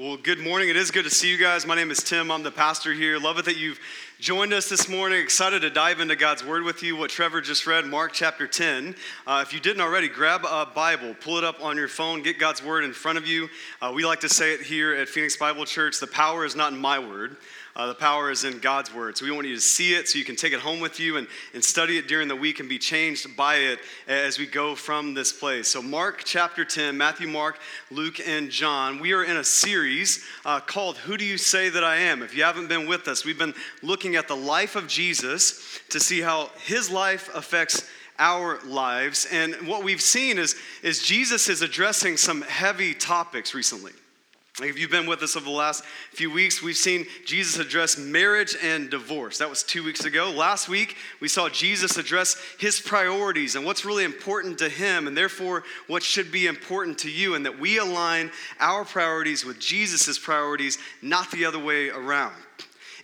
Well, good morning. It is good to see you guys. My name is Tim. I'm the pastor here. Love it that you've joined us this morning. Excited to dive into God's Word with you. What Trevor just read, Mark chapter 10. Uh, if you didn't already, grab a Bible, pull it up on your phone, get God's Word in front of you. Uh, we like to say it here at Phoenix Bible Church the power is not in my word. Uh, the power is in God's word. So we want you to see it so you can take it home with you and, and study it during the week and be changed by it as we go from this place. So, Mark chapter 10, Matthew, Mark, Luke, and John. We are in a series uh, called Who Do You Say That I Am? If you haven't been with us, we've been looking at the life of Jesus to see how his life affects our lives. And what we've seen is, is Jesus is addressing some heavy topics recently. If you've been with us over the last few weeks, we've seen Jesus address marriage and divorce. That was two weeks ago. Last week, we saw Jesus address his priorities and what's really important to him, and therefore what should be important to you, and that we align our priorities with Jesus' priorities, not the other way around.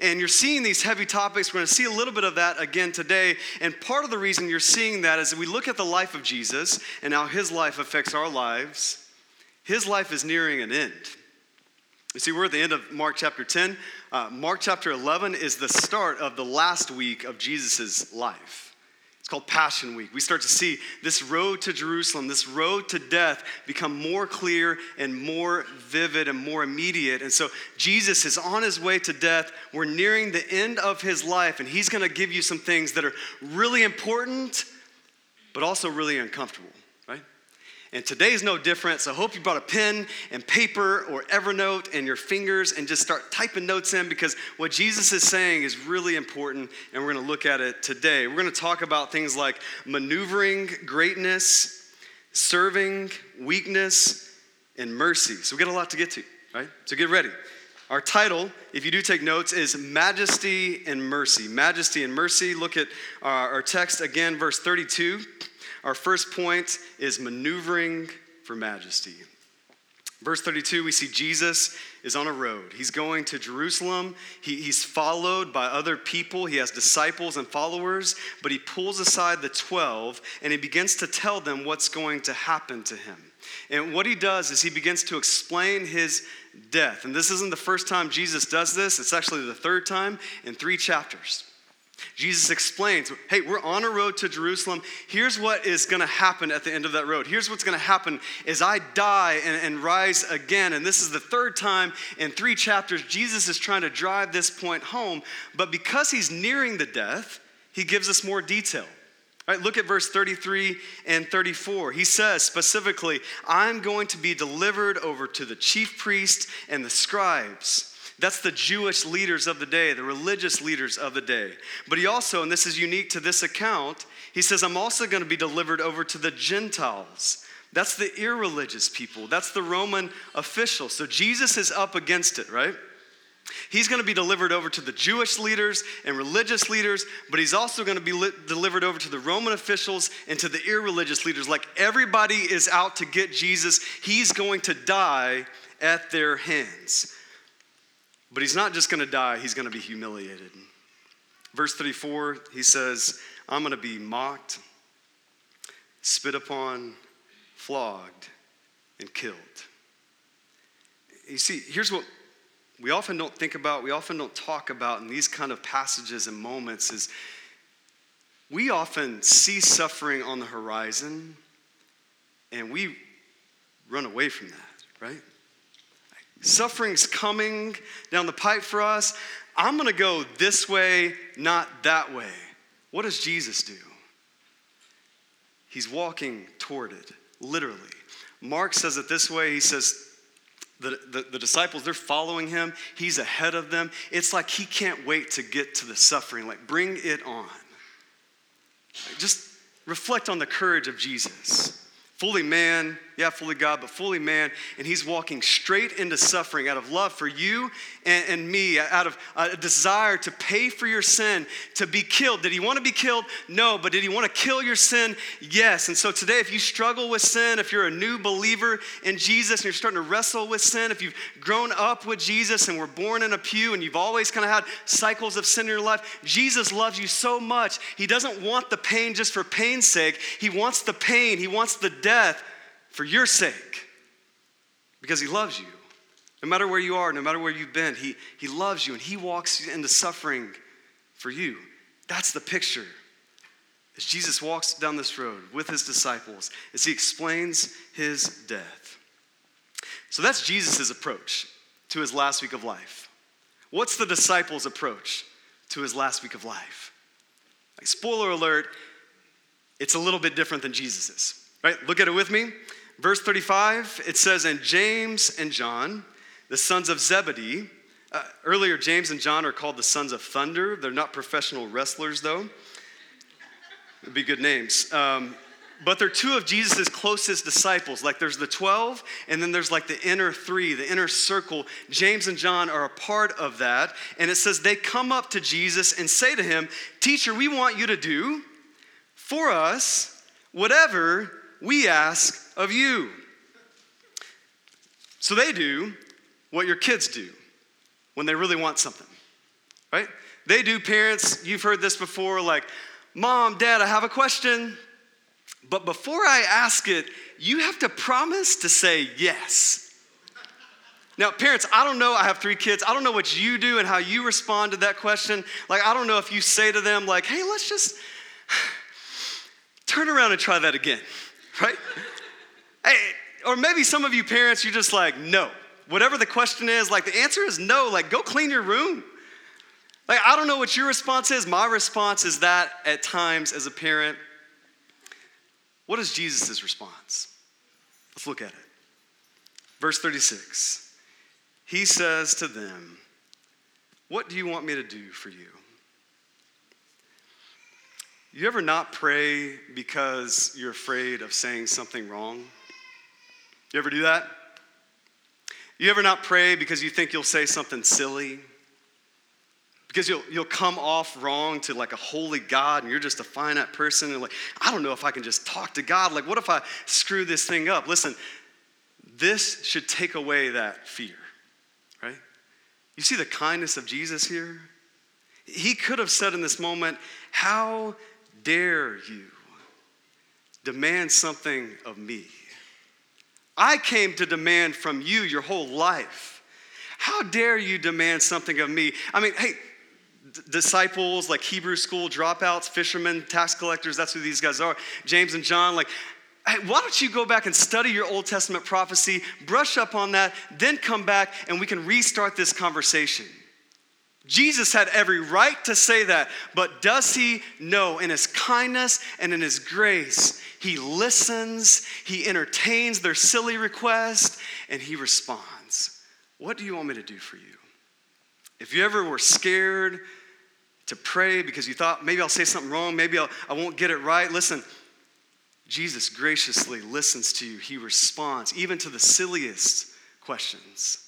And you're seeing these heavy topics. We're going to see a little bit of that again today. And part of the reason you're seeing that is that we look at the life of Jesus and how his life affects our lives. His life is nearing an end. You see, we're at the end of Mark chapter 10. Uh, Mark chapter 11 is the start of the last week of Jesus' life. It's called Passion Week. We start to see this road to Jerusalem, this road to death, become more clear and more vivid and more immediate. And so Jesus is on his way to death. We're nearing the end of his life, and he's going to give you some things that are really important, but also really uncomfortable. And today's no different. So I hope you brought a pen and paper or Evernote and your fingers and just start typing notes in because what Jesus is saying is really important and we're going to look at it today. We're going to talk about things like maneuvering greatness, serving weakness, and mercy. So we got a lot to get to, right? So get ready. Our title, if you do take notes, is Majesty and Mercy. Majesty and Mercy. Look at our, our text again, verse 32. Our first point is maneuvering for majesty. Verse 32, we see Jesus is on a road. He's going to Jerusalem. He, he's followed by other people. He has disciples and followers, but he pulls aside the 12 and he begins to tell them what's going to happen to him. And what he does is he begins to explain his death. And this isn't the first time Jesus does this, it's actually the third time in three chapters. Jesus explains, hey, we're on a road to Jerusalem. Here's what is going to happen at the end of that road. Here's what's going to happen is I die and, and, rise again. And this is the third time in three chapters, Jesus is trying to drive this point home. But because he's nearing the death, he gives us more detail. All right, look at verse 33 and 34. He says specifically, I'm going to be delivered over to the chief priest and the scribes. That's the Jewish leaders of the day, the religious leaders of the day. But he also, and this is unique to this account, he says, I'm also going to be delivered over to the Gentiles. That's the irreligious people. That's the Roman officials. So Jesus is up against it, right? He's going to be delivered over to the Jewish leaders and religious leaders, but he's also going to be li- delivered over to the Roman officials and to the irreligious leaders. Like everybody is out to get Jesus, he's going to die at their hands. But he's not just going to die, he's going to be humiliated. Verse 34, he says, I'm going to be mocked, spit upon, flogged, and killed. You see, here's what we often don't think about, we often don't talk about in these kind of passages and moments is we often see suffering on the horizon and we run away from that, right? Suffering's coming down the pipe for us. I'm going to go this way, not that way. What does Jesus do? He's walking toward it, literally. Mark says it this way He says, the, the, the, disciples, they're following him. He's ahead of them. It's like he can't wait to get to the suffering. Like, bring it on. Just reflect on the courage of Jesus. Fully man, yeah, fully God, but fully man. And he's walking straight into suffering out of love for you and, and, me, out of a desire to pay for your sin, to be killed. Did he want to be killed? No. But did he want to kill your sin? Yes. And so today, if you struggle with sin, if you're a new believer in Jesus and you're starting to wrestle with sin, if you've grown up with Jesus and were born in a pew and you've always kind of had cycles of sin in your life, Jesus loves you so much. He doesn't want the pain just for pain's sake, He wants the pain, He wants the death for your sake because he loves you. No matter where you are, no matter where you've been, He, he loves you and He walks into suffering for you. That's the picture. As Jesus walks down this road with his disciples, as he explains his death. So that's Jesus' approach to his last week of life. What's the disciples' approach to his last week of life? Like, spoiler alert, it's a little bit different than Jesus's, right? Look at it with me. Verse 35, it says, And James and John, the sons of Zebedee, uh, earlier, James and John are called the sons of thunder. They're not professional wrestlers, though. It'd be good names. Um, but they're two of Jesus' closest disciples. Like there's the 12, and then there's like the inner three, the inner circle. James and John are a part of that. And it says they come up to Jesus and say to him, Teacher, we want you to do for us whatever we ask of you. So they do what your kids do when they really want something, right? They do, parents, you've heard this before, like, Mom, Dad, I have a question. But before I ask it, you have to promise to say yes. Now, parents, I don't know. I have three kids. I don't know what you do and how you respond to that question. Like, I don't know if you say to them, like, hey, let's just turn around and try that again, right? hey, or maybe some of you parents, you're just like, no. Whatever the question is, like, the answer is no. Like, go clean your room. Like, I don't know what your response is. My response is that at times as a parent. What is Jesus' response? Let's look at it. Verse 36 He says to them, What do you want me to do for you? You ever not pray because you're afraid of saying something wrong? You ever do that? You ever not pray because you think you'll say something silly? because you'll, you'll come off wrong to like a holy God and you're just a finite person and like, I don't know if I can just talk to God. Like, what if I screw this thing up? Listen, this should take away that fear, right? You see the kindness of Jesus here? He could have said in this moment, How dare you demand something of me? I came to demand from you your whole life. How dare you demand something of me? I mean, hey, disciples, like Hebrew school dropouts, fishermen, tax collectors, that's who these guys are. James and John, like, hey, why don't you go back and study your Old Testament prophecy, brush up on that, then come back and we can restart this conversation. Jesus had every right to say that, but does he know in his kindness and in his grace, he listens, he entertains their silly request, and he responds. What do you want me to do for you? If you ever were scared to pray because you thought maybe I'll say something wrong, maybe I'll, I won't get it right, listen, Jesus graciously listens to you. He responds, even to the silliest questions.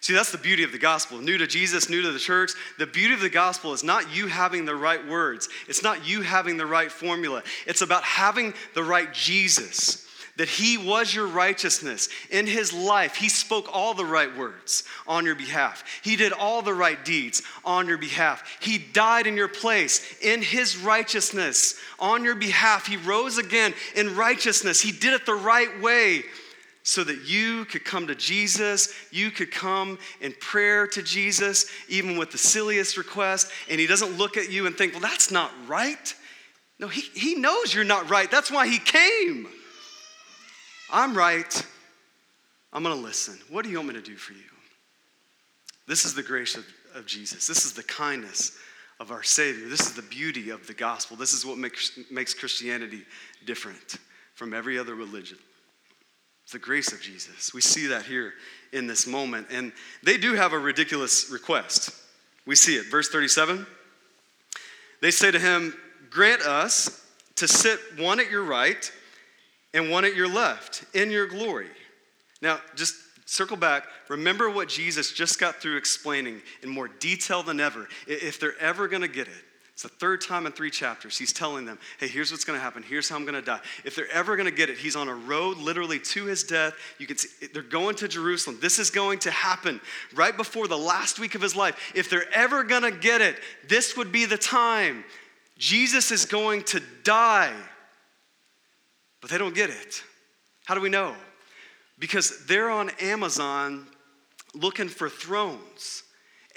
See, that's the beauty of the gospel. New to Jesus, new to the church. The beauty of the gospel is not you having the right words, it's not you having the right formula. It's about having the right Jesus that He was your righteousness. In His life, He spoke all the right words on your behalf. He did all the right deeds on your behalf. He died in your place in His righteousness on your behalf. He rose again in righteousness. He did it the right way so that you could come to Jesus, you could come in prayer to Jesus, even with the silliest request, and He doesn't look at you and think, well, that's not right. No, He, he knows you're not right. That's why He came. I'm right. I'm going to listen. What do you want me to do for you? This is the grace of, of Jesus. This is the kindness of our Savior. This is the beauty of the gospel. This is what makes, makes Christianity different from every other religion. It's the grace of Jesus. We see that here in this moment. And they do have a ridiculous request. We see it. Verse 37 they say to him, Grant us to sit one at your right and one at your left in your glory. Now, just circle back. Remember what Jesus just got through explaining in more detail than ever. If they're ever going to get it, it's the third time in three chapters. He's telling them, hey, here's what's going to happen. Here's how I'm going to die. If they're ever going to get it, he's on a road literally to his death. You can see they're going to Jerusalem. This is going to happen right before the last week of his life. If they're ever going to get it, this would be the time. Jesus is going to die but they don't get it. How do we know? Because they're on Amazon looking for thrones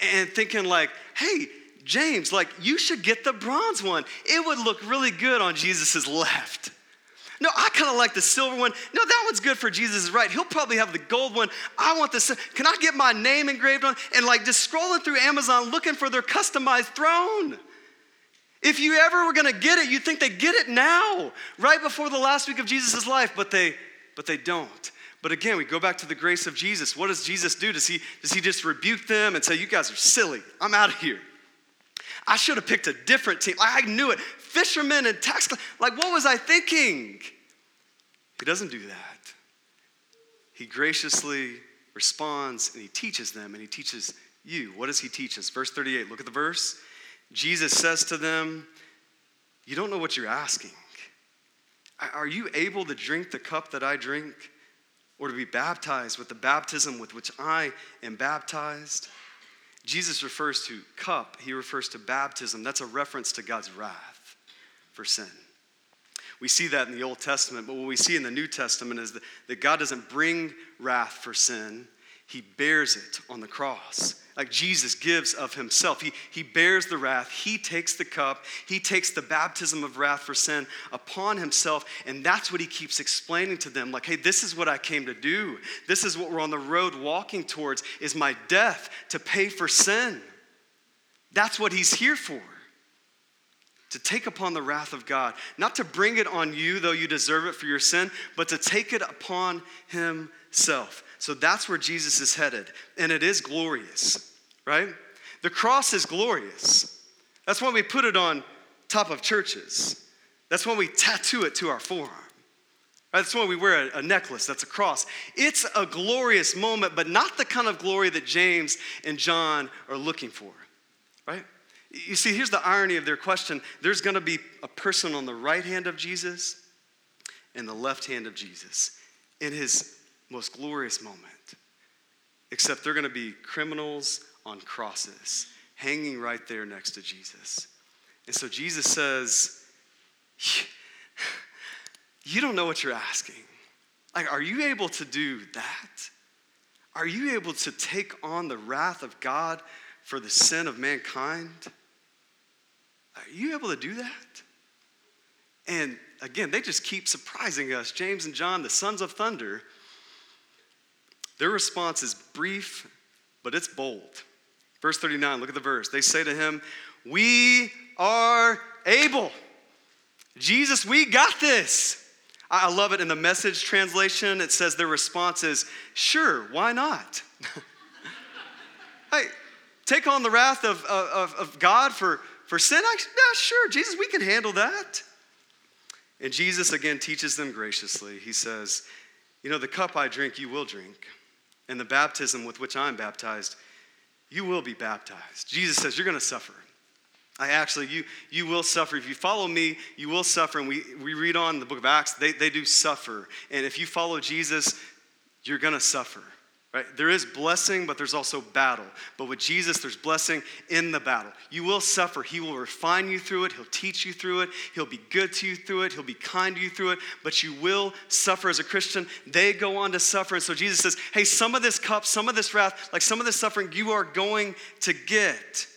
and thinking, like, hey, James, like, you should get the bronze one. It would look really good on Jesus' left. No, I kind of like the silver one. No, that one's good for Jesus' right. He'll probably have the gold one. I want this. Can I get my name engraved on? And like just scrolling through Amazon looking for their customized throne. If you ever were gonna get it, you'd think they get it now, right before the last week of Jesus' life, but they but they don't. But again, we go back to the grace of Jesus. What does Jesus do? Does he, does he just rebuke them and say, You guys are silly? I'm out of here. I should have picked a different team. I knew it. Fishermen and tax like what was I thinking? He doesn't do that. He graciously responds and he teaches them and he teaches you. What does he teach us? Verse 38, look at the verse. Jesus says to them, You don't know what you're asking. Are you able to drink the cup that I drink or to be baptized with the baptism with which I am baptized? Jesus refers to cup, he refers to baptism. That's a reference to God's wrath for sin. We see that in the Old Testament, but what we see in the New Testament is that, God doesn't bring wrath for sin, He bears it on the cross. Like Jesus gives of himself. He, he bears the wrath. He takes the cup. He takes the baptism of wrath for sin upon himself. And that's what he keeps explaining to them. Like, hey, this is what I came to do. This is what we're on the road walking towards is my death to pay for sin. That's what he's here for to take upon the wrath of God, not to bring it on you, though you deserve it for your sin, but to take it upon Himself. So that's where Jesus is headed, and it is glorious, right? The cross is glorious. That's why we put it on top of churches. That's why we tattoo it to our forearm. Right? That's why we wear a, a, necklace that's a cross. It's a glorious moment, but not the kind of glory that James and John are looking for, right? You see, here's the irony of their question there's going to be a person on the right hand of Jesus and the left hand of Jesus in his most glorious moment. Except they're going to be criminals on crosses, hanging right there next to Jesus. And so Jesus says, You don't know what you're asking. Like, are you able to do that? Are you able to take on the wrath of God for the sin of mankind? Are you able to do that? And again, they just keep surprising us. James and John, the sons of thunder, their response is brief, but it's bold. Verse 39, look at the verse. They say to him, We are able. Jesus, we got this. I love it in the message translation. It says their response is, Sure, why not? hey, take on the wrath of, of, of God for for sin? I, yeah, sure, Jesus, we can handle that. And Jesus again teaches them graciously. He says, You know, the cup I drink, you will drink, and the baptism with which I'm baptized, you will be baptized. Jesus says, You're going to suffer. I actually, you, you will suffer. If you follow me, you will suffer. And we, we read on the book of Acts, they, they do suffer. And if you follow Jesus, you're going to suffer. Right? There is blessing, but there's also battle. But with Jesus, there's blessing in the battle. You will suffer. He will refine you through it. He'll teach you through it. He'll be good to you through it. He'll be kind to you through it. But you will suffer as a Christian. They go on to suffer. And so Jesus says, hey, some of this cup, some of this wrath, like some of this suffering, you are going to get.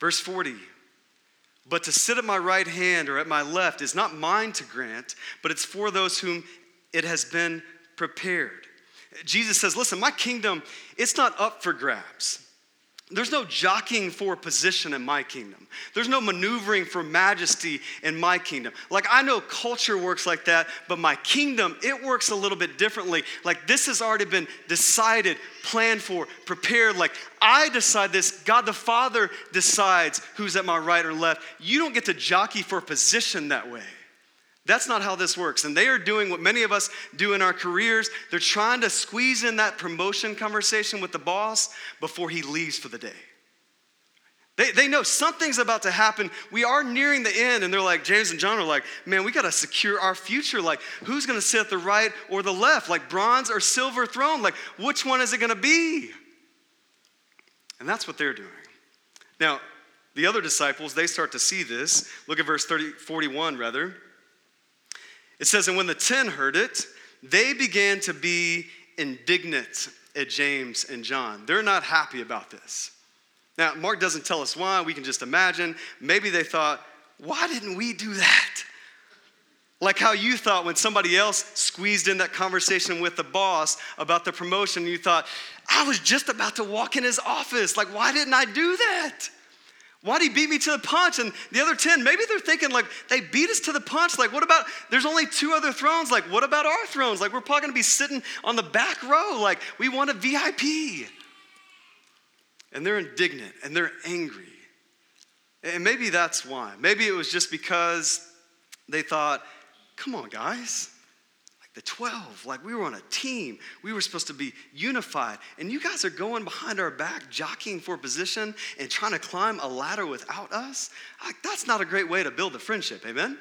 Verse 40. But to sit at my right hand or at my left is not mine to grant, but it's for those whom it has been prepared. Jesus says, listen, my kingdom, it's not up for grabs. There's no jockeying for position in my kingdom. There's no maneuvering for majesty in my kingdom. Like, I know culture works like that, but my kingdom, it works a little bit differently. Like, this has already been decided, planned for, prepared. Like, I decide this, God the Father decides who's at my right or left. You don't get to jockey for position that way. That's not how this works. And they are doing what many of us do in our careers. They're trying to squeeze in that promotion conversation with the boss before he leaves for the day. They, they know something's about to happen. We are nearing the end, and they're like, James and John are like, man, we got to secure our future. Like, who's going to sit at the right or the left? Like, bronze or silver throne? Like, which one is it going to be? And that's what they're doing. Now, the other disciples, they start to see this. Look at verse 30, 41, rather. It says, And when the ten heard it, they began to be indignant at James and John. They're not happy about this. Now, Mark doesn't tell us why. We can just imagine. Maybe they thought, why didn't we do that? Like how you thought when somebody else squeezed in that conversation with the boss about the promotion, you thought, I was just about to walk in his office. Like, why didn't I do that? Why'd he beat me to the punch? And the other 10, maybe they're thinking, like, they beat us to the punch. Like, what about, there's only two other thrones. Like, what about our thrones? Like, we're probably gonna be sitting on the back row. Like, we want a VIP. And they're indignant and they're angry. And maybe that's why. Maybe it was just because they thought, come on, guys. The 12, like we were on a team. We were supposed to be unified. And you guys are going behind our back, jockeying for position and trying to climb a ladder without us. Like, that's not a great way to build a friendship, amen?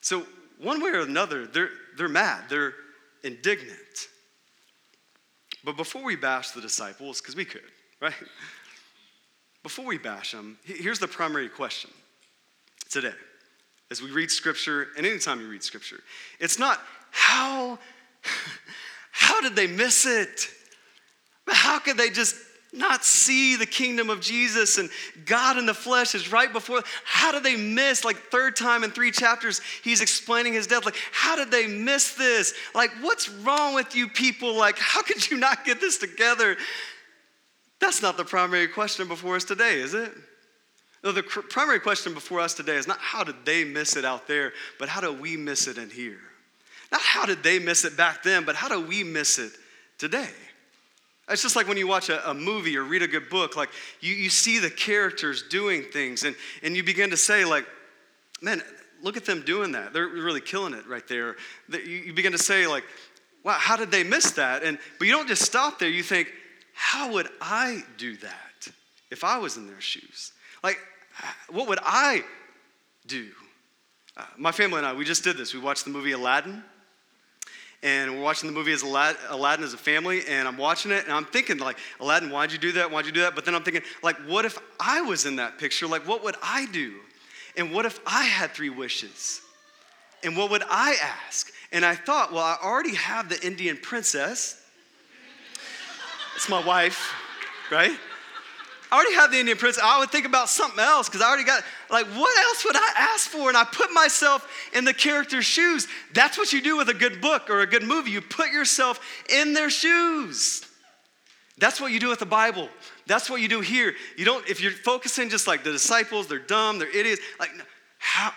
So, one way or another, they're, they're mad, they're indignant. But before we bash the disciples, because we could, right? Before we bash them, here's the primary question today as we read scripture and anytime you read scripture. It's not how how did they miss it? How could they just not see the kingdom of Jesus and God in the flesh is right before. How did they miss, like, third time in three chapters, he's explaining his death? Like, how did they miss this? Like, what's wrong with you people? Like, how could you not get this together? That's not the primary question before us today, is it? No, the cr- primary question before us today is not how did they miss it out there, but how do we miss it in here? Not how did they miss it back then, but how do we miss it today? It's just like when you watch a, a, movie or read a good book, like you, you see the characters doing things and, and you begin to say, like, man, look at them doing that. They're really killing it right there. You, you begin to say, like, wow, how did they miss that? And but you don't just stop there. You think, how would I do that if I was in their shoes? Like, what would I do? Uh, my family and I, we just did this. We watched the movie Aladdin. And we're watching the movie as Aladdin as a family, and I'm watching it, and I'm thinking, like, Aladdin, why'd you do that? Why'd you do that? But then I'm thinking, like, what if I was in that picture? Like, what would I do? And what if I had three wishes? And what would I ask? And I thought, well, I already have the Indian princess. It's my wife, right? I already have the Indian princess. I would think about something else because I already got, like, what else would I ask for? And I put myself in the character's shoes. That's what you do with a good book or a good movie. You put yourself in their shoes. That's what you do with the Bible. That's what you do here. You don't, if you're focusing just like the disciples, they're dumb, they're idiots, like, how,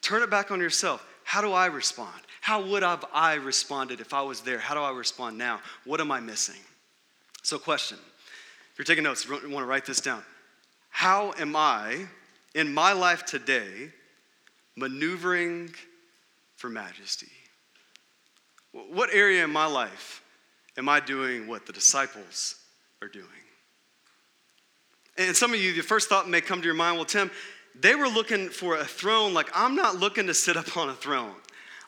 turn it back on yourself. How do I respond? How would I have I responded if I was there? How do I respond now? What am I missing? So, question you're taking notes, you want to write this down. How am I, in my life today, maneuvering for majesty? What area in my life am I doing what the disciples are doing? And some of you, the first thought may come to your mind, well, Tim, they were looking for a throne. Like, I'm not looking to sit up on a throne.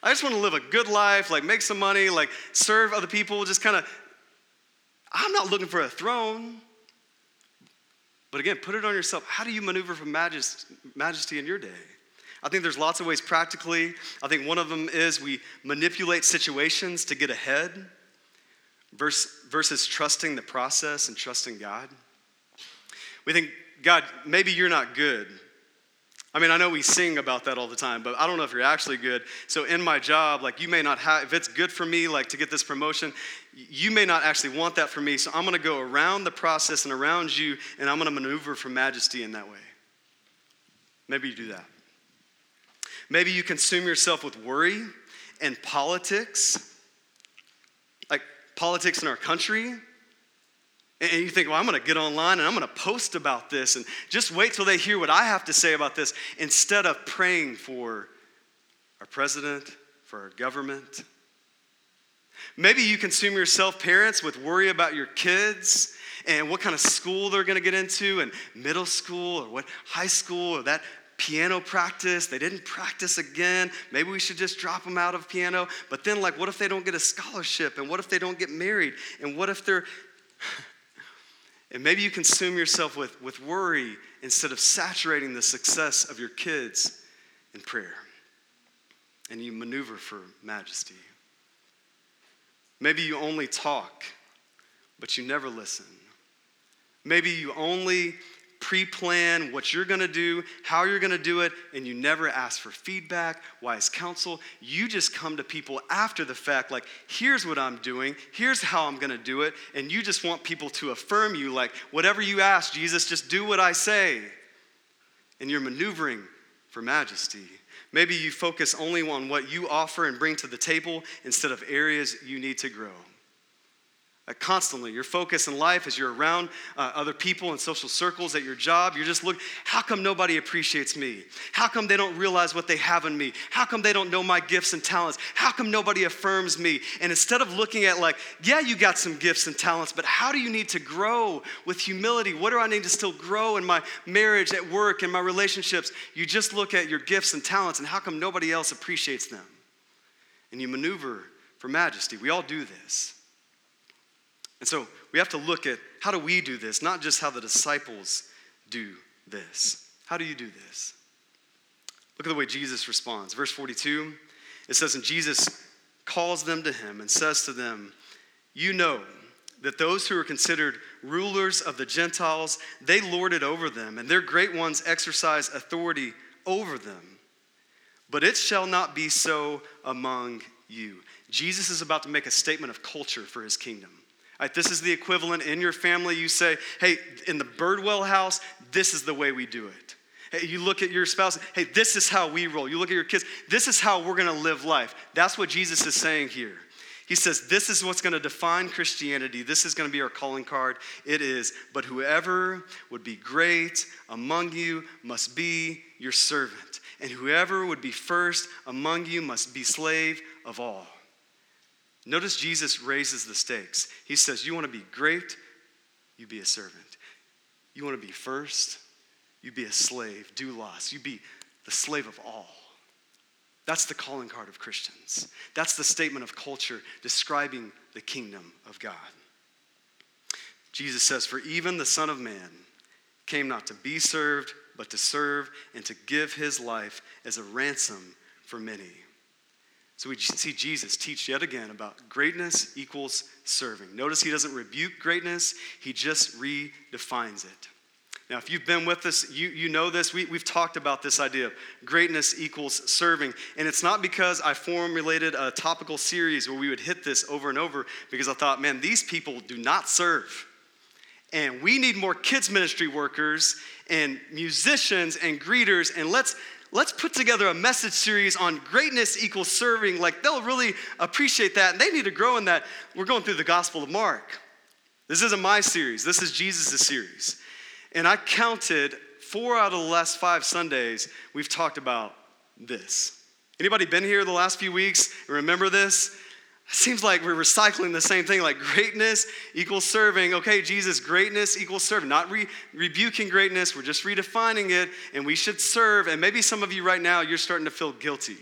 I just want to live a good life, like make some money, like serve other people, just kind of. I'm not looking for a throne. But again, put it on yourself. How do you maneuver for majesty in your day? I think there's lots of ways practically. I think one of them is we manipulate situations to get ahead versus trusting the process and trusting God. We think, God, maybe you're not good. I mean, I know we sing about that all the time, but I don't know if you're actually good. So in my job, like you may not have, if it's good for me, like to get this promotion, you may not actually want that for me. So I'm going to go around the process and around you, and I'm going to maneuver for majesty in that way. Maybe you do that. Maybe you consume yourself with worry and politics, like politics in our country, and you think, well, I'm going to get online and I'm going to post about this and just wait till they hear what I have to say about this instead of praying for our president, for our government. Maybe you consume yourself, parents, with worry about your kids and what kind of school they're going to get into and middle school or what high school or that piano practice. They didn't practice again. Maybe we should just drop them out of piano. But then, like, what if they don't get a scholarship? And what if they don't get married? And what if they're. And maybe you consume yourself with, with worry instead of saturating the success of your kids in prayer. And you maneuver for majesty. Maybe you only talk, but you never listen. Maybe you only pre plan what you're gonna do, how you're gonna do it, and you never ask for feedback, wise counsel. You just come to people after the fact, like, here's what I'm doing, here's how I'm gonna do it, and you just want people to affirm you, like, whatever you ask, Jesus, just do what I say. And you're maneuvering for majesty. Maybe you focus only on what you offer and bring to the table instead of areas you need to grow. Uh, constantly. Your focus in life as you're around uh, other people in social circles at your job, you're just looking, how come nobody appreciates me? How come they don't realize what they have in me? How come they don't know my gifts and talents? How come nobody affirms me? And instead of looking at, like, yeah, you got some gifts and talents, but how do you need to grow with humility? What do I need to still grow in my marriage, at work, in my relationships? You just look at your gifts and talents and how come nobody else appreciates them? And you maneuver for majesty. We all do this. And so we have to look at how do we do this, not just how the disciples do this. How do you do this? Look at the way Jesus responds. Verse 42, it says, And Jesus calls them to him and says to them, You know that those who are considered rulers of the Gentiles, they lord it over them, and their great ones exercise authority over them. But it shall not be so among you. Jesus is about to make a statement of culture for his kingdom. Right, this is the equivalent in your family. You say, hey, in the Birdwell house, this is the way we do it. Hey, you look at your spouse, hey, this is how we roll. You look at your kids, this is how we're gonna live life. That's what Jesus is saying here. He says, This is what's going to define Christianity. This is going to be our calling card. It is, but whoever would be great among you must be your servant. And whoever would be first among you must be slave of all. Notice Jesus raises the stakes. He says, You want to be great? You be a servant. You want to be first? You be a slave, doulos. You be the slave of all. That's the calling card of Christians. That's the statement of culture describing the kingdom of God. Jesus says, For even the Son of Man came not to be served, but to serve and to give his life as a ransom for many. So we see Jesus teach yet again about greatness equals serving. Notice he doesn't rebuke greatness, he just redefines it. Now, if you've been with us, you, you know this. We, we've talked about this idea of greatness equals serving. And it's not because I formulated a topical series where we would hit this over and over, because I thought, man, these people do not serve. And we need more kids' ministry workers and musicians and greeters. And let's, let's put together a message series on greatness equals serving. Like, they'll really appreciate that, and they need to grow in that. We're going through the Gospel of Mark. This isn't my series, this is Jesus' series. And I counted four out of the last five Sundays, we've talked about this. Anybody been here the last few weeks? Remember this? It seems like we're recycling the same thing, like greatness equals serving. Okay, Jesus, greatness equals serving. Not re- rebuking greatness, we're just redefining it, and we should serve. And maybe some of you right now, you're starting to feel guilty.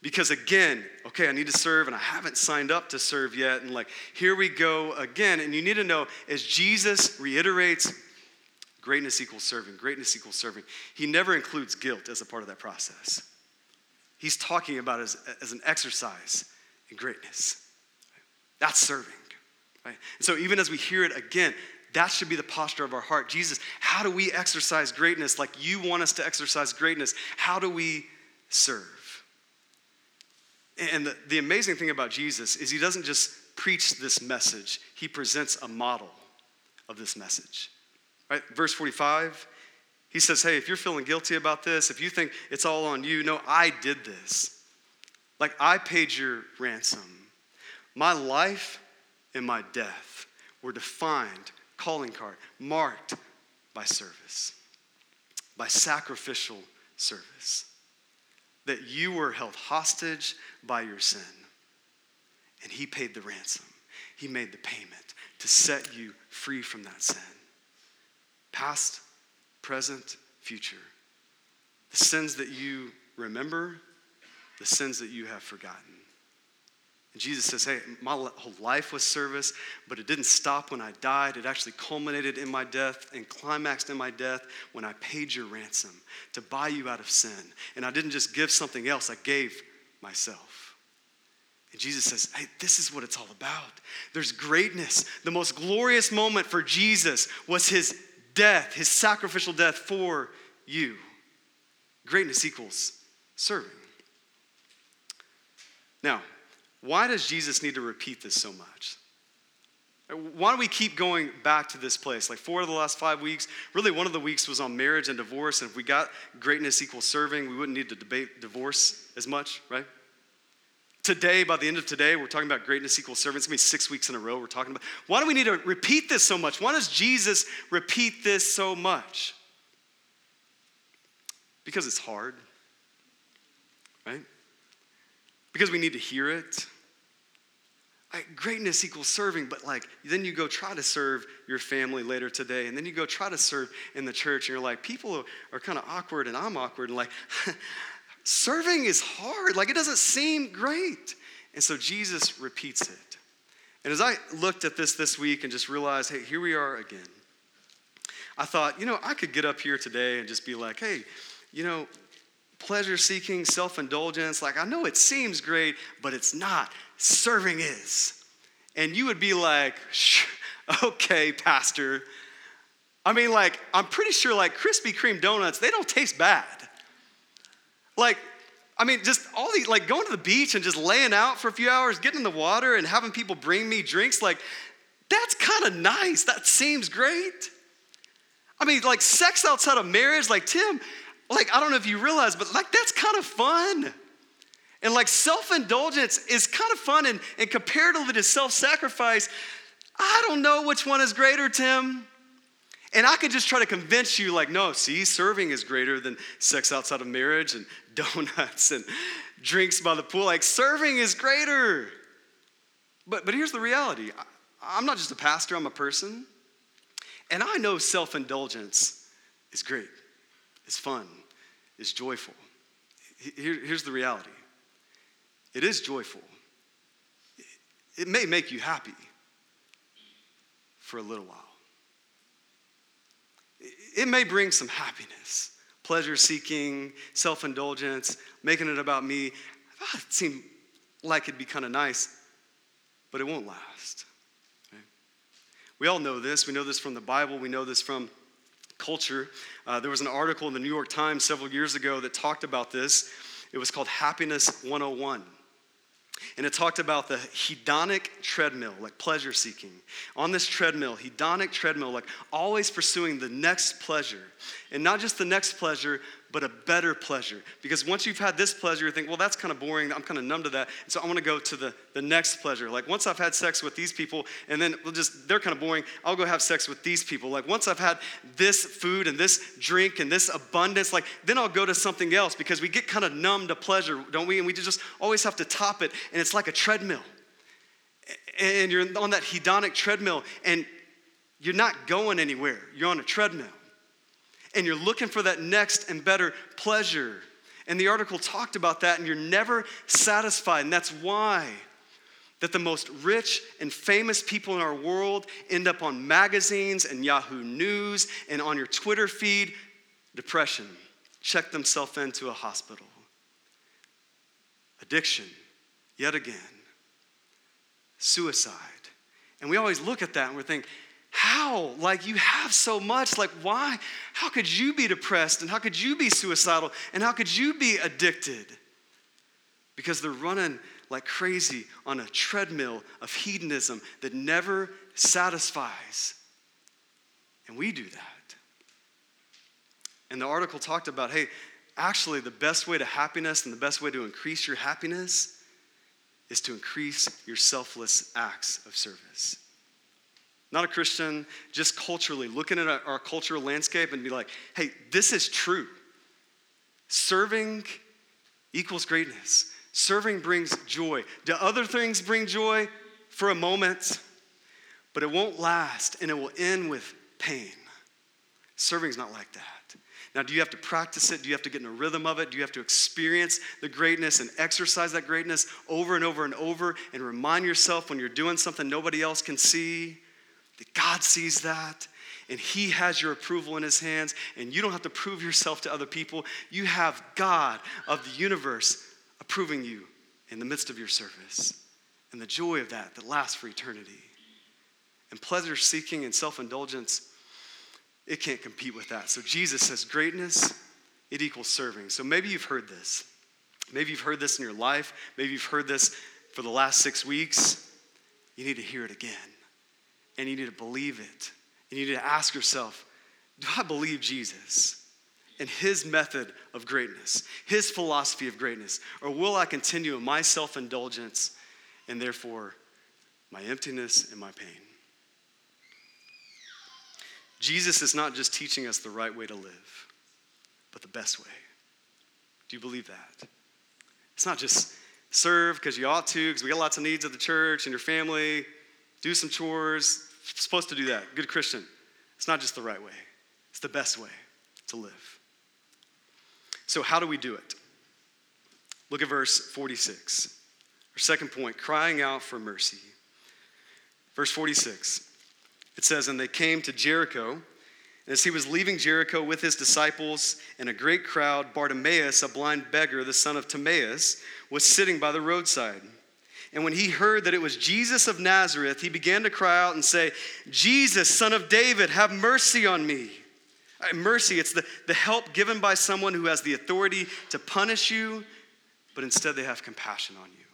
Because again, okay, I need to serve, and I haven't signed up to serve yet. And like, here we go again. And you need to know, as Jesus reiterates, greatness equals serving, greatness equals serving, he never includes guilt as a part of that process. He's talking about as, as an exercise and greatness. That's serving. Right? And so even as we hear it again, that should be the posture of our heart. Jesus, how do we exercise greatness like you want us to exercise greatness? How do we serve? And the, the amazing thing about Jesus is he doesn't just preach this message, he presents a model of this message. Right? Verse 45, he says, Hey, if you're feeling guilty about this, if you think it's all on you, no, I did this. Like I paid your ransom. My life and my death were defined, calling card, marked by service, by sacrificial service. That you were held hostage by your sin. And he paid the ransom. He made the payment to set you free from that sin. Past, present, future. The sins that you remember the sins that you have forgotten. And Jesus says, Hey, my whole life was service, but it didn't stop when I died. It actually culminated in my death and climaxed in my death when I paid your ransom to buy you out of sin. And I didn't just give something else, I gave myself. And Jesus says, hey, this is what it's all about. There's greatness. The most glorious moment for Jesus was his death, his sacrificial death for you. Greatness equals serving. Now, why does Jesus need to repeat this so much? Why do we keep going back to this place? Like four of the last five weeks, really one of the weeks was on marriage and divorce. And if we got greatness equals serving, we wouldn't need to debate divorce as much, right? Today, by the end of today, we're talking about greatness equals serving. It's gonna be six weeks in a row we're talking about. Why do we need to repeat this so much? Why does Jesus repeat this so much? Because it's hard, right? Because we need to hear it like, greatness equals serving, but like then you go try to serve your family later today, and then you go try to serve in the church, and you're like, people are, are kind of awkward, and I'm awkward, and like, serving is hard. Like, it doesn't seem great. And so Jesus repeats it. And as I looked at this this week and just realized, hey, here we are again, I thought, you know, I could get up here today and just be like, hey, you know, pleasure seeking, self indulgence, like, I know it seems great, but it's not serving is. And you would be like, okay, Pastor. I mean, like, I'm pretty sure, like, Krispy Kreme donuts, they don't taste bad. Like, I mean, just all these, like, going to the beach and just laying out for a few hours, getting in the water and having people bring me drinks, like, that's kind of nice. That seems great. I mean, like, sex outside of marriage, like, Tim, like, I don't know if you realize, but, like, that's kind of fun. And like self indulgence is kind of fun, and, and comparatively to self sacrifice, I don't know which one is greater, Tim. And I could just try to convince you, like, no, see, serving is greater than sex outside of marriage and donuts and drinks by the pool. Like, serving is greater. But, but here's the reality I, I'm not just a pastor, I'm a person. And I know self indulgence is great, it's fun, it's joyful. Here, here's the reality it is joyful. It may make you happy for a little while. It may bring some happiness, pleasure seeking, self indulgence, making it about me. Ah, it seemed like it'd be kind of nice, but it won't last. We all know this. We know this from the Bible, we know this from culture. Uh, there was an article in the New York Times several years ago that talked about this. It was called Happiness 101. And it talked about the hedonic treadmill, like pleasure seeking. On this treadmill, hedonic treadmill, like always pursuing the next pleasure. And not just the next pleasure, but a better pleasure. Because once you've had this pleasure, you think, well, that's kind of boring. I'm kind of numb to that. So I want to go to the, the next pleasure. Like once I've had sex with these people, and then we'll just, they're kind of boring, I'll go have sex with these people. Like once I've had this food and this drink and this abundance, like then I'll go to something else because we get kind of numb to pleasure, don't we? And we just always have to top it. And it's like a treadmill. And you're on that hedonic treadmill and you're not going anywhere. You're on a treadmill and you're looking for that next and better pleasure. And the article talked about that, and you're never satisfied. And that's why that the most rich and famous people in our world end up on magazines and Yahoo News and on your Twitter feed. Depression, check themselves into a hospital. Addiction, yet again. Suicide. And we always look at that and we think, how? Like, you have so much. Like, why? How could you be depressed? And how could you be suicidal? And how could you be addicted? Because they're running like crazy on a treadmill of hedonism that never satisfies. And we do that. And the article talked about hey, actually, the best way to happiness and the best way to increase your happiness is to increase your selfless acts of service not a Christian, just culturally, looking at our cultural landscape and be like, hey, this is true. Serving equals greatness. Serving brings joy. Do other things bring joy? For a moment, but it won't last and it will end with pain. Serving's not like that. Now, do you have to practice it? Do you have to get in a rhythm of it? Do you have to experience the greatness and exercise that greatness over and over and over and remind yourself when you're doing something nobody else can see? That God sees that and He has your approval in His hands, and you don't have to prove yourself to other people. You have God of the universe approving you in the midst of your service. And the joy of that that lasts for eternity. And pleasure seeking and self indulgence, it can't compete with that. So Jesus says greatness, it equals serving. So maybe you've heard this. Maybe you've heard this in your life. Maybe you've heard this for the last six weeks. You need to hear it again. And you need to believe it. And you need to ask yourself do I believe Jesus and his method of greatness, his philosophy of greatness? Or will I continue in my self indulgence and therefore my emptiness and my pain? Jesus is not just teaching us the right way to live, but the best way. Do you believe that? It's not just serve because you ought to, because we got lots of needs of the church and your family, do some chores. supposed to do that. Good Christian. It's not just the right way, it's the best way to live. So, how do we do it? Look at verse 46. Our second point crying out for mercy. Verse 46. It says, And they came to Jericho. And as he was leaving Jericho with his disciples and a great crowd, Bartimaeus, a blind beggar, the son of Timaeus, was sitting by the roadside. And when he heard that it was Jesus of Nazareth, he began to cry out and say, Jesus, son of David, have mercy on me. Uh, mercy, it's the, the help given by someone who has the authority to punish you, but instead they have compassion on you.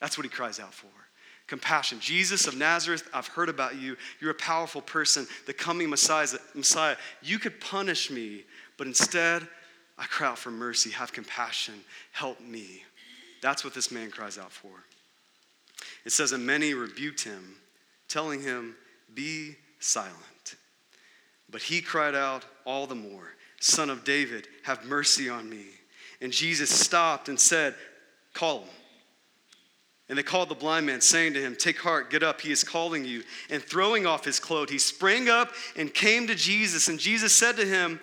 That's what he cries out for compassion. Jesus of Nazareth, I've heard about you. You're a powerful person, the coming Messiah. Messiah. You could punish me, but instead, I cry out for mercy. Have compassion. Help me. That's what this man cries out for. It says, And many rebuked him, telling him, Be silent. But he cried out all the more, Son of David, have mercy on me. And Jesus stopped and said, Call him. And they called the blind man, saying to him, Take heart, get up, he is calling you. And throwing off his cloak, he sprang up and came to Jesus. And Jesus said to him,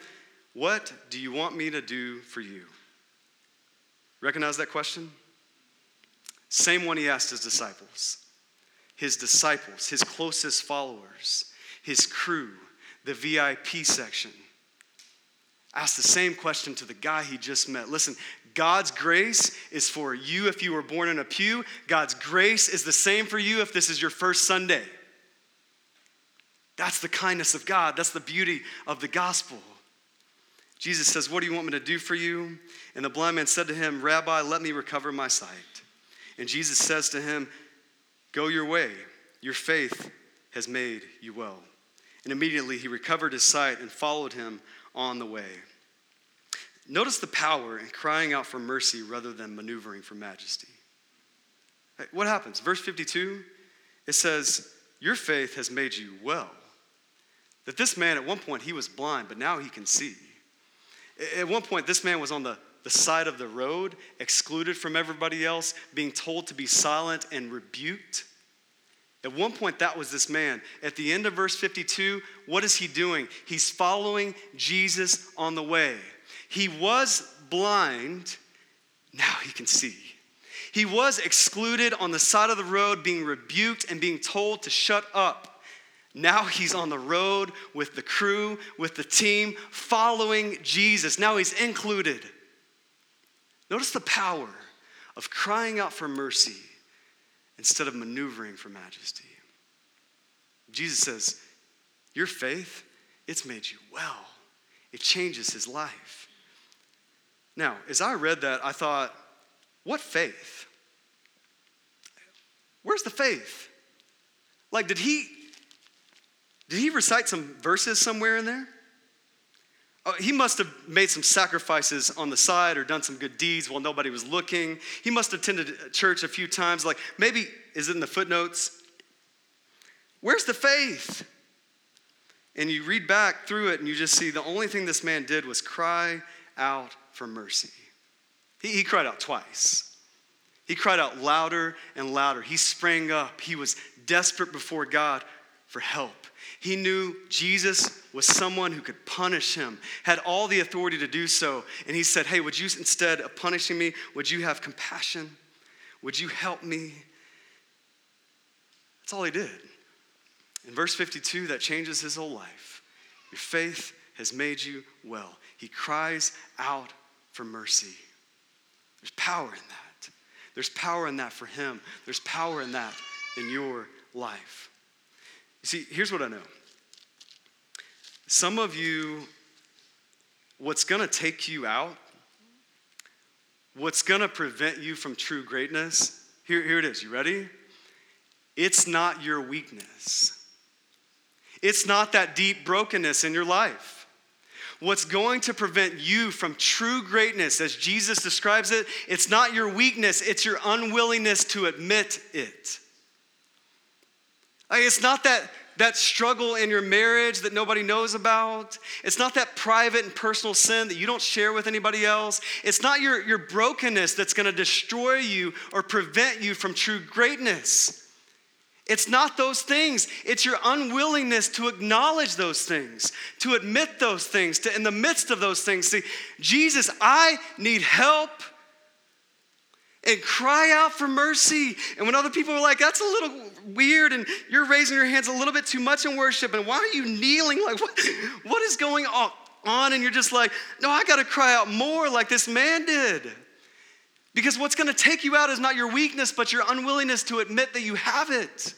What do you want me to do for you? Recognize that question? Same one he asked his disciples. His disciples, his closest followers, his crew, the VIP section. Asked the same question to the guy he just met. Listen, God's grace is for you if you were born in a pew. God's grace is the same for you if this is your first Sunday. That's the kindness of God. That's the beauty of the gospel. Jesus says, What do you want me to do for you? And the blind man said to him, Rabbi, let me recover my sight. And Jesus says to him, Go your way. Your faith has made you well. And immediately he recovered his sight and followed him on the way. Notice the power in crying out for mercy rather than maneuvering for majesty. What happens? Verse 52, it says, Your faith has made you well. That this man, at one point, he was blind, but now he can see. At one point, this man was on the, the side of the road, excluded from everybody else, being told to be silent and rebuked. At one point, that was this man. At the end of verse 52, what is he doing? He's following Jesus on the way. He was blind, now he can see. He was excluded on the side of the road, being rebuked and being told to shut up. Now he's on the road with the crew, with the team, following Jesus. Now he's included. Notice the power of crying out for mercy instead of maneuvering for majesty. Jesus says, Your faith, it's made you well, it changes his life. Now, as I read that, I thought, what faith? Where's the faith? Like, did he did he recite some verses somewhere in there? Oh, he must have made some sacrifices on the side or done some good deeds while nobody was looking. He must have attended church a few times. Like, maybe, is it in the footnotes? Where's the faith? And you read back through it and you just see the only thing this man did was cry out for mercy. He, he cried out twice. He cried out louder and louder. He sprang up. He was desperate before God for help. He knew Jesus was someone who could punish him, had all the authority to do so. And he said, Hey, would you, instead of punishing me, would you have compassion? Would you help me? That's all he did. In verse 52, that changes his whole life. Your faith has made you well. He cries out for mercy. There's power in that. There's power in that for him. There's power in that in your life. See, here's what I know. Some of you, what's gonna take you out, what's gonna prevent you from true greatness, here, here it is. You ready? It's not your weakness. It's not that deep brokenness in your life. What's going to prevent you from true greatness, as Jesus describes it, it's not your weakness, it's your unwillingness to admit it. It's not that, that struggle in your marriage that nobody knows about. It's not that private and personal sin that you don't share with anybody else. It's not your, your brokenness that's going to destroy you or prevent you from true greatness. It's not those things. It's your unwillingness to acknowledge those things, to admit those things, to in the midst of those things, see, Jesus, I need help. And cry out for mercy. And when other people are like, that's a little weird, and you're raising your hands a little bit too much in worship, and why are you kneeling? Like, what, what is going on? And you're just like, no, I got to cry out more like this man did. Because what's to take you out is not your weakness, but your unwillingness to admit that you have it.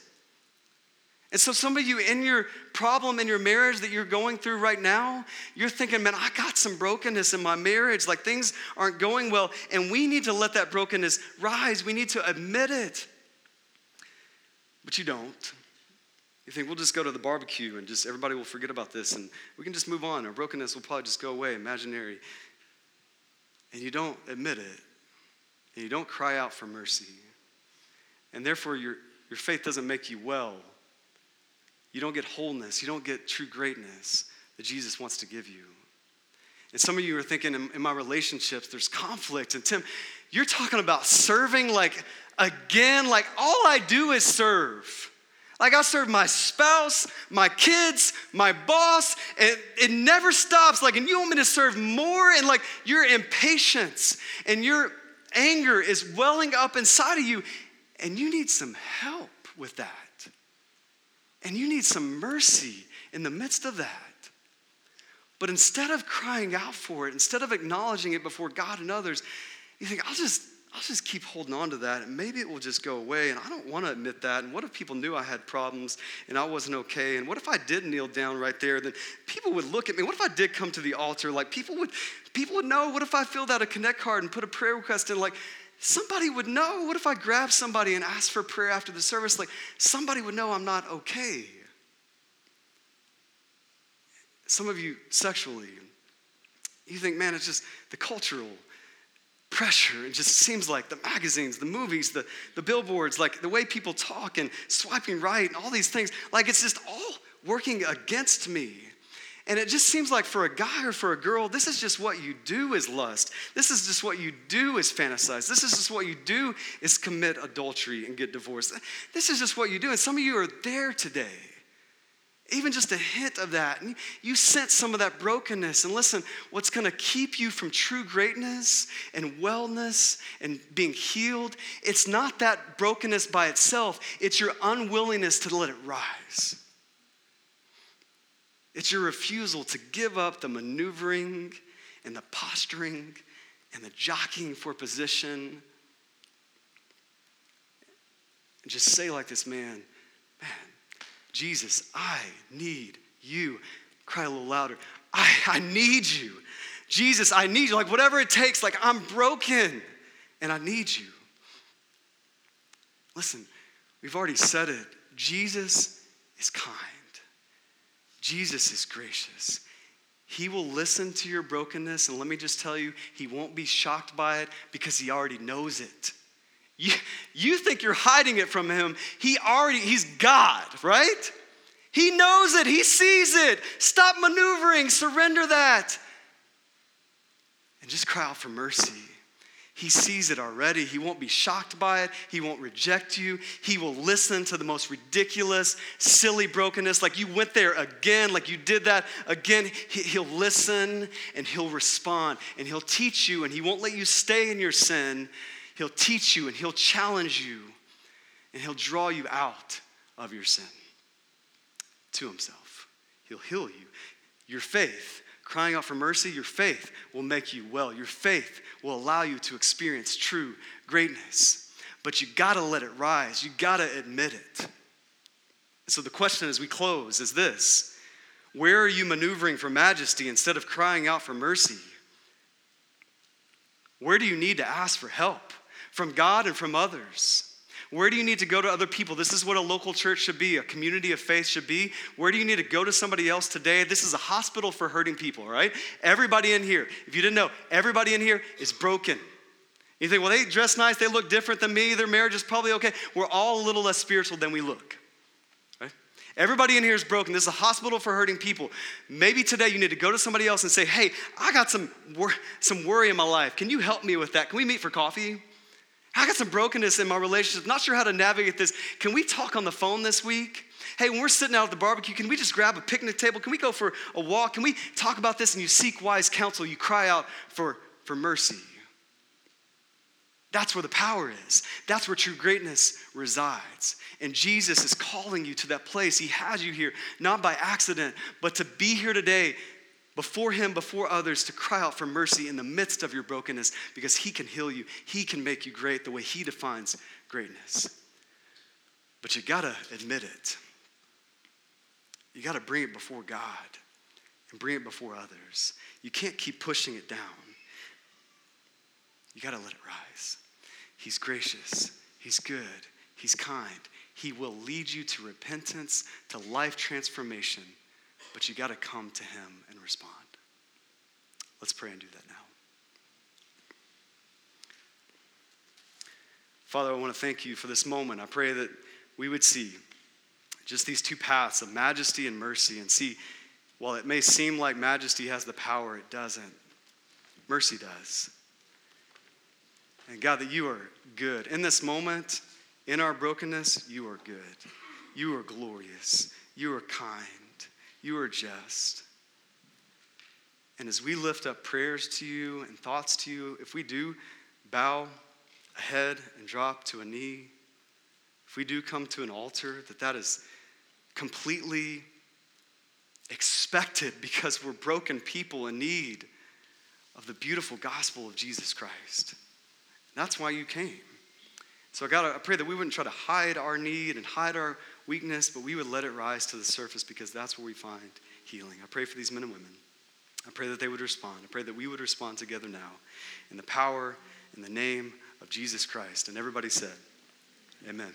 And so, some of you in your problem in your marriage that you're going through right now, you're thinking, man, I got some brokenness in my marriage. Like things aren't going well. And we need to let that brokenness rise. We need to admit it. But you don't. You think we'll just go to the barbecue and just everybody will forget about this and we can just move on. Our brokenness will probably just go away, imaginary. And you don't admit it and you don't cry out for mercy. And therefore, your, your faith doesn't make you well. You don't get wholeness. You don't get true greatness that Jesus wants to give you. And some of you are thinking, in, in my relationships, there's conflict. And Tim, you're talking about serving like again, like all I do is serve. Like I serve my spouse, my kids, my boss, and it never stops. Like, and you want me to serve more, and like your impatience and your anger is welling up inside of you, and you need some help with that. And you need some mercy in the midst of that. But instead of crying out for it, instead of acknowledging it before God and others, you think, I'll just, I'll just keep holding on to that and maybe it will just go away. And I don't want to admit that. And what if people knew I had problems and I wasn't okay? And what if I did kneel down right there? Then people would look at me. What if I did come to the altar? Like people would, people would know. What if I filled out a connect card and put a prayer request in? Like somebody would know. What if I grabbed somebody and asked for prayer after the service? Like, somebody would know I'm not okay. Some of you sexually, you think, man, it's just the cultural pressure. It just seems like the magazines, the movies, the, the billboards, like the way people talk and swiping right and all these things, like it's just all working against me. And it just seems like for a guy or for a girl, this is just what you do is lust. This is just what you do is fantasize. This is just what you do is commit adultery and get divorced. This is just what you do. And some of you are there today. Even just a hint of that. And you sense some of that brokenness. And listen, what's going to keep you from true greatness and wellness and being healed, it's not that brokenness by itself, it's your unwillingness to let it rise. It's your refusal to give up the maneuvering and the posturing and the jockeying for position. And just say, like this man, man, Jesus, I need you. Cry a little louder. I, I need you. Jesus, I need you. Like whatever it takes, like I'm broken and I need you. Listen, we've already said it. Jesus is kind. Jesus is gracious. He will listen to your brokenness, and let me just tell you, he won't be shocked by it because he already knows it. You, you think you're hiding it from him. He already, he's God, right? He knows it, he sees it. Stop maneuvering, surrender that. And just cry out for mercy. He sees it already. He won't be shocked by it. He won't reject you. He will listen to the most ridiculous, silly brokenness. Like you went there again, like you did that again. He'll listen and he'll respond and he'll teach you and he won't let you stay in your sin. He'll teach you and he'll challenge you and he'll draw you out of your sin to himself. He'll heal you. Your faith crying out for mercy, your faith will make you well. Your faith will allow you to experience true greatness. but you gotta let it rise. You gotta admit it. so the question as we close is this Where are you maneuvering for majesty instead of crying out for mercy? Where do you need to ask for help from God and from others? Where do you need to go to other people? This is what a local church should be, a community of faith should be. Where do you need to go to somebody else today? This is a hospital for hurting people, right? Everybody in here, if you didn't know, everybody in here is broken. You think, well, they dress nice, they look different than me, their marriage is probably okay. We're all a little less spiritual than we look. Right? Everybody in here is broken. This is a hospital for hurting people. Maybe today you need to go to somebody else and say, hey, I got some, wor- some worry in my life. Can you help me with that? Can we meet for coffee? I got some brokenness in my relationship, not sure how to navigate this. Can we talk on the phone this week? Hey, when we're sitting out at the barbecue, can we just grab a picnic table? Can we go for a walk? Can we talk about this and you seek wise counsel? You cry out for, for mercy. That's where the power is. That's where true greatness resides. And Jesus is calling you to that place. He has you here, not by accident, but to be here today before Him, before others, to cry out for mercy in the midst of your brokenness because He can heal you. He can make you great the way He defines greatness. But you gotta admit it. You gotta bring it before God and bring it before others. You can't keep pushing it down. You gotta let it rise. He's gracious, He's good, He's kind. He will lead you to repentance, to life transformation but you got to come to Him and respond. Let's pray and do that now. Father, I want to thank you for this moment. I pray that we would see just these two paths of majesty and mercy and see, while it may seem like majesty has the power, it doesn't. Mercy does. And God, that you are good. In this moment, in our brokenness, you are good. You are glorious. You are kind. You are just. And as we lift up prayers to you and thoughts to you, if we do bow a head and drop to a knee, if we do come to an altar, that that is completely expected because we're broken people in need of the beautiful gospel of Jesus Christ. That's why you came. So God, I pray that we wouldn't try to hide our need and hide our weakness, but we would let it rise to the surface because that's where we find healing. I pray for these men and women. I pray that they would respond. I pray that we would respond together now in the power, in the name of Jesus Christ. And everybody said, Amen.